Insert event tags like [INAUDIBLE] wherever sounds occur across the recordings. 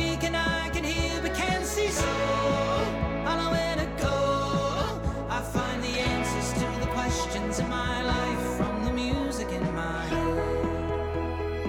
speak and I can hear but can't see. So I know where to go. I find the answers to the questions in my life from the music in my head.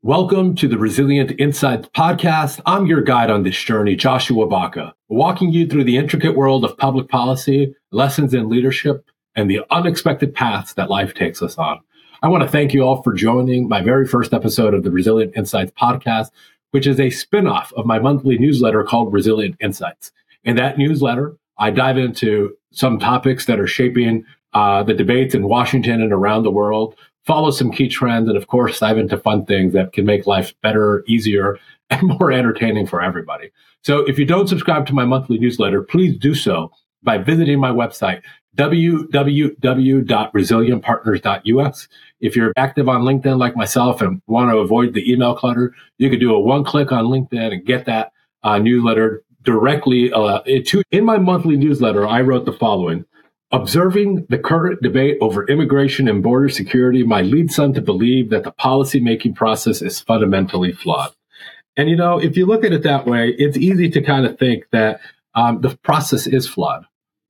Welcome to the Resilient Insights podcast. I'm your guide on this journey, Joshua Baca, walking you through the intricate world of public policy, lessons in leadership, and the unexpected paths that life takes us on. I want to thank you all for joining my very first episode of the Resilient Insights podcast, which is a spinoff of my monthly newsletter called Resilient Insights. In that newsletter, I dive into some topics that are shaping uh, the debates in Washington and around the world, follow some key trends, and of course, dive into fun things that can make life better, easier, [LAUGHS] and more entertaining for everybody. So if you don't subscribe to my monthly newsletter, please do so by visiting my website, www.resilientpartners.us. If you're active on LinkedIn like myself and want to avoid the email clutter, you can do a one click on LinkedIn and get that uh, newsletter directly uh, to. In my monthly newsletter, I wrote the following. Observing the current debate over immigration and border security might lead some to believe that the policymaking process is fundamentally flawed. And you know, if you look at it that way, it's easy to kind of think that um, the process is flawed.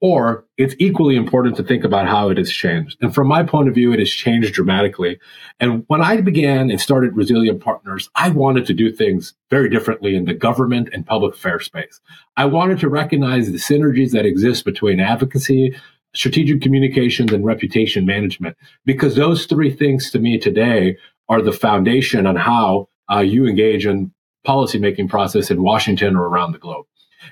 Or it's equally important to think about how it has changed. And from my point of view, it has changed dramatically. And when I began and started Resilient Partners, I wanted to do things very differently in the government and public affairs space. I wanted to recognize the synergies that exist between advocacy, strategic communications, and reputation management, because those three things to me today are the foundation on how uh, you engage in policymaking process in Washington or around the globe.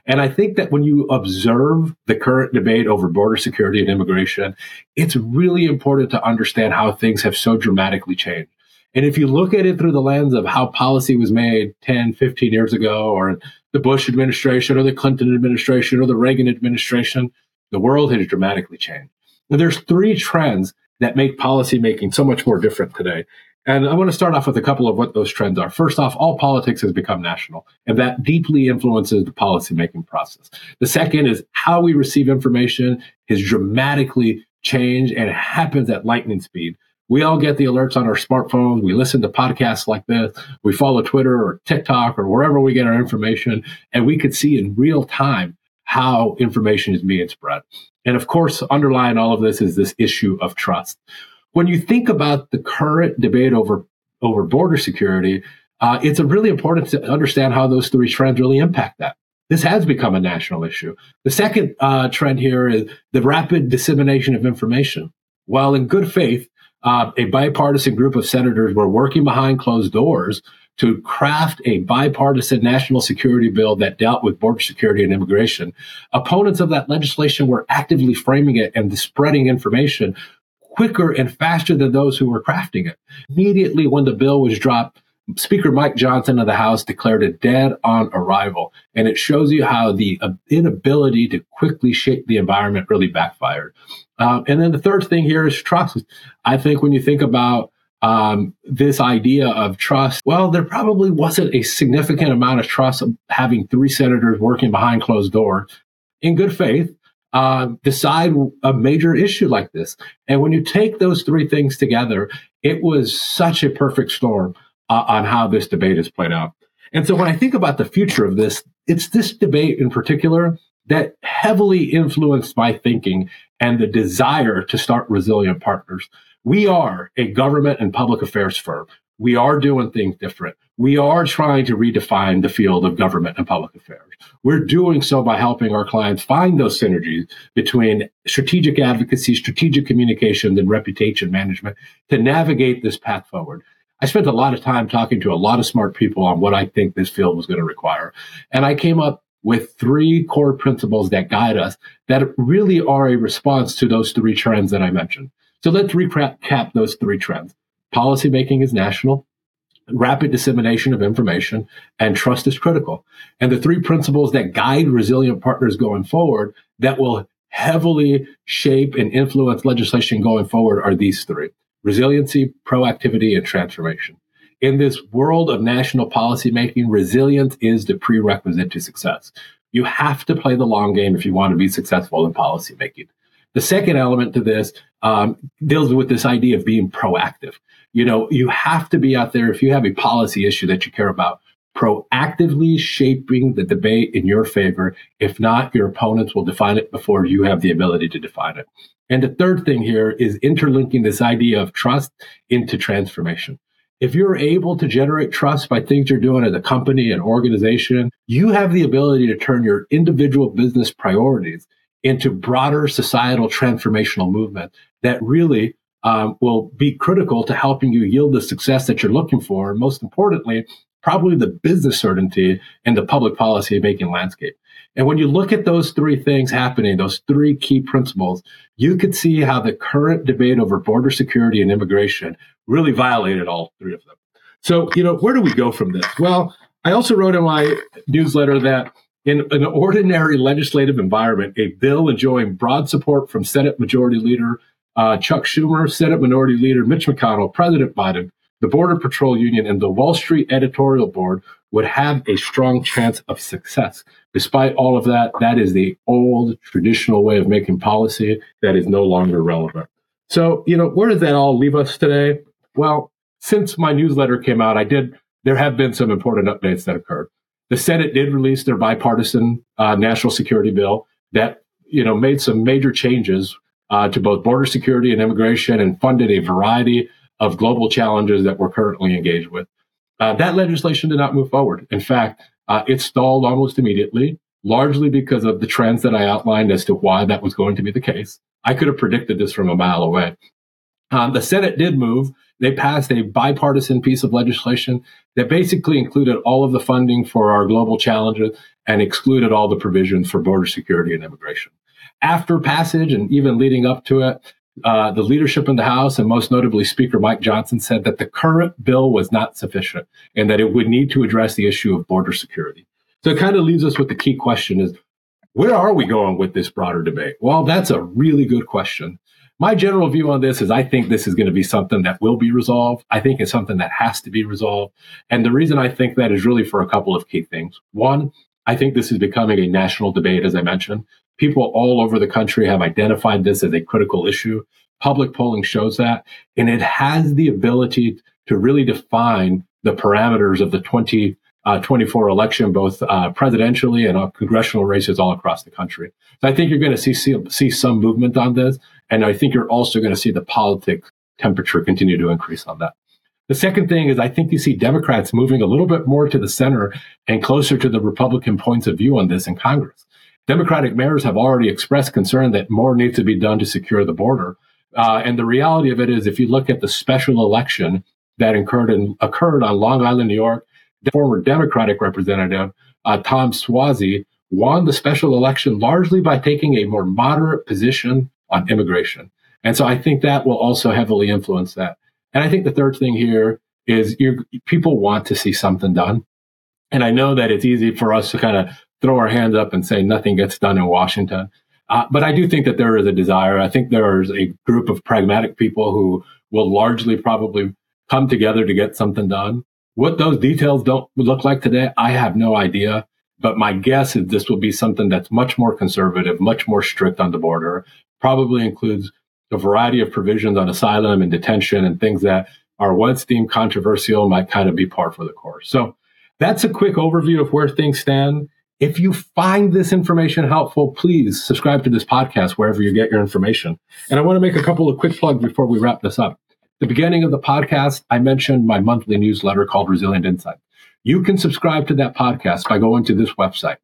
And I think that when you observe the current debate over border security and immigration, it's really important to understand how things have so dramatically changed. And if you look at it through the lens of how policy was made 10, 15 years ago, or the Bush administration, or the Clinton administration, or the Reagan administration, the world has dramatically changed. There's three trends that make policymaking so much more different today. And I want to start off with a couple of what those trends are. First off, all politics has become national, and that deeply influences the policymaking process. The second is how we receive information has dramatically changed and happens at lightning speed. We all get the alerts on our smartphones. We listen to podcasts like this. We follow Twitter or TikTok or wherever we get our information, and we could see in real time how information is being spread. And of course, underlying all of this is this issue of trust when you think about the current debate over over border security, uh, it's really important to understand how those three trends really impact that. This has become a national issue. The second uh, trend here is the rapid dissemination of information. While in good faith, uh, a bipartisan group of senators were working behind closed doors to craft a bipartisan national security bill that dealt with border security and immigration. Opponents of that legislation were actively framing it and spreading information quicker and faster than those who were crafting it. Immediately when the bill was dropped, Speaker Mike Johnson of the House declared it dead on arrival. And it shows you how the uh, inability to quickly shape the environment really backfired. Um, and then the third thing here is trust. I think when you think about um, this idea of trust, well, there probably wasn't a significant amount of trust of having three senators working behind closed doors in good faith uh, decide a major issue like this. And when you take those three things together, it was such a perfect storm uh, on how this debate has played out. And so when I think about the future of this, it's this debate in particular that heavily influenced my thinking and the desire to start resilient partners. We are a government and public affairs firm we are doing things different. We are trying to redefine the field of government and public affairs. We're doing so by helping our clients find those synergies between strategic advocacy, strategic communications, and reputation management to navigate this path forward. I spent a lot of time talking to a lot of smart people on what I think this field was going to require. And I came up with three core principles that guide us that really are a response to those three trends that I mentioned. So let's recap those three trends. Policymaking is national. Rapid dissemination of information and trust is critical. And the three principles that guide resilient partners going forward that will heavily shape and influence legislation going forward are these three resiliency, proactivity, and transformation. In this world of national policymaking, resilience is the prerequisite to success. You have to play the long game if you want to be successful in policymaking. The second element to this um, deals with this idea of being proactive. You know, you have to be out there if you have a policy issue that you care about, proactively shaping the debate in your favor. If not, your opponents will define it before you have the ability to define it. And the third thing here is interlinking this idea of trust into transformation. If you're able to generate trust by things you're doing as a company, and organization, you have the ability to turn your individual business priorities into broader societal transformational movement that really um, will be critical to helping you yield the success that you're looking for. And most importantly, probably the business certainty and the public policy making landscape. And when you look at those three things happening, those three key principles, you could see how the current debate over border security and immigration really violated all three of them. So, you know, where do we go from this? Well, I also wrote in my newsletter that in an ordinary legislative environment, a bill enjoying broad support from Senate Majority Leader uh, Chuck Schumer, Senate Minority Leader Mitch McConnell, President Biden, the Border Patrol Union, and the Wall Street Editorial Board would have a strong chance of success. Despite all of that, that is the old traditional way of making policy that is no longer relevant. So, you know, where does that all leave us today? Well, since my newsletter came out, I did, there have been some important updates that occurred. The Senate did release their bipartisan uh, national security bill that, you know, made some major changes uh, to both border security and immigration and funded a variety of global challenges that we're currently engaged with. Uh, that legislation did not move forward. In fact, uh, it stalled almost immediately, largely because of the trends that I outlined as to why that was going to be the case. I could have predicted this from a mile away. Um, the Senate did move. They passed a bipartisan piece of legislation that basically included all of the funding for our global challenges and excluded all the provisions for border security and immigration. After passage and even leading up to it, uh, the leadership in the House and most notably Speaker Mike Johnson said that the current bill was not sufficient and that it would need to address the issue of border security. So it kind of leaves us with the key question is where are we going with this broader debate? Well, that's a really good question. My general view on this is I think this is going to be something that will be resolved. I think it's something that has to be resolved. And the reason I think that is really for a couple of key things. One, I think this is becoming a national debate, as I mentioned. People all over the country have identified this as a critical issue. Public polling shows that, and it has the ability to really define the parameters of the 2024 uh, election, both uh, presidentially and congressional races all across the country. So I think you're going to see, see, see some movement on this, and I think you're also going to see the politic temperature continue to increase on that. The second thing is I think you see Democrats moving a little bit more to the center and closer to the Republican points of view on this in Congress. Democratic mayors have already expressed concern that more needs to be done to secure the border. Uh, and the reality of it is, if you look at the special election that occurred, in, occurred on Long Island, New York, the former Democratic representative uh, Tom Suozzi won the special election largely by taking a more moderate position on immigration. And so I think that will also heavily influence that. And I think the third thing here is people want to see something done. And I know that it's easy for us to kind of throw our hands up and say nothing gets done in Washington. Uh, but I do think that there is a desire. I think there is a group of pragmatic people who will largely probably come together to get something done. What those details don't look like today, I have no idea. But my guess is this will be something that's much more conservative, much more strict on the border, probably includes a variety of provisions on asylum and detention and things that are once deemed controversial might kind of be par for the course. So that's a quick overview of where things stand. If you find this information helpful, please subscribe to this podcast wherever you get your information. And I want to make a couple of quick plugs before we wrap this up. The beginning of the podcast, I mentioned my monthly newsletter called Resilient Insight. You can subscribe to that podcast by going to this website,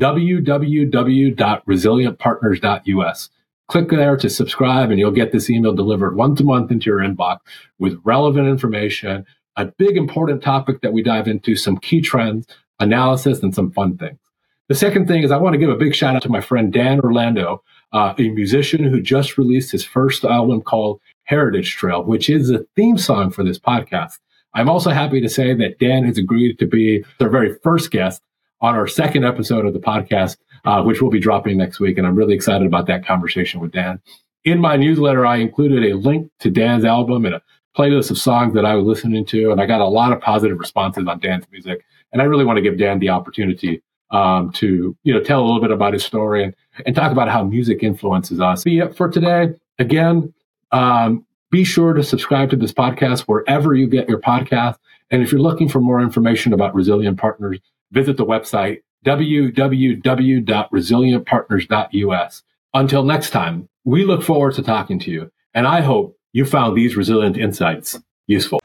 www.resilientpartners.us. Click there to subscribe and you'll get this email delivered once a month into your inbox with relevant information, a big important topic that we dive into, some key trends, analysis, and some fun things. The second thing is I want to give a big shout out to my friend Dan Orlando, uh, a musician who just released his first album called Heritage Trail, which is a theme song for this podcast. I'm also happy to say that Dan has agreed to be our very first guest on our second episode of the podcast, uh, which will be dropping next week. And I'm really excited about that conversation with Dan. In my newsletter, I included a link to Dan's album and a playlist of songs that I was listening to. And I got a lot of positive responses on Dan's music. And I really want to give Dan the opportunity um, to you know tell a little bit about his story and, and talk about how music influences us. But for today, again, um, be sure to subscribe to this podcast wherever you get your podcast. And if you're looking for more information about Resilient Partners, visit the website www.resilientpartners.us. Until next time, we look forward to talking to you, and I hope you found these resilient insights useful.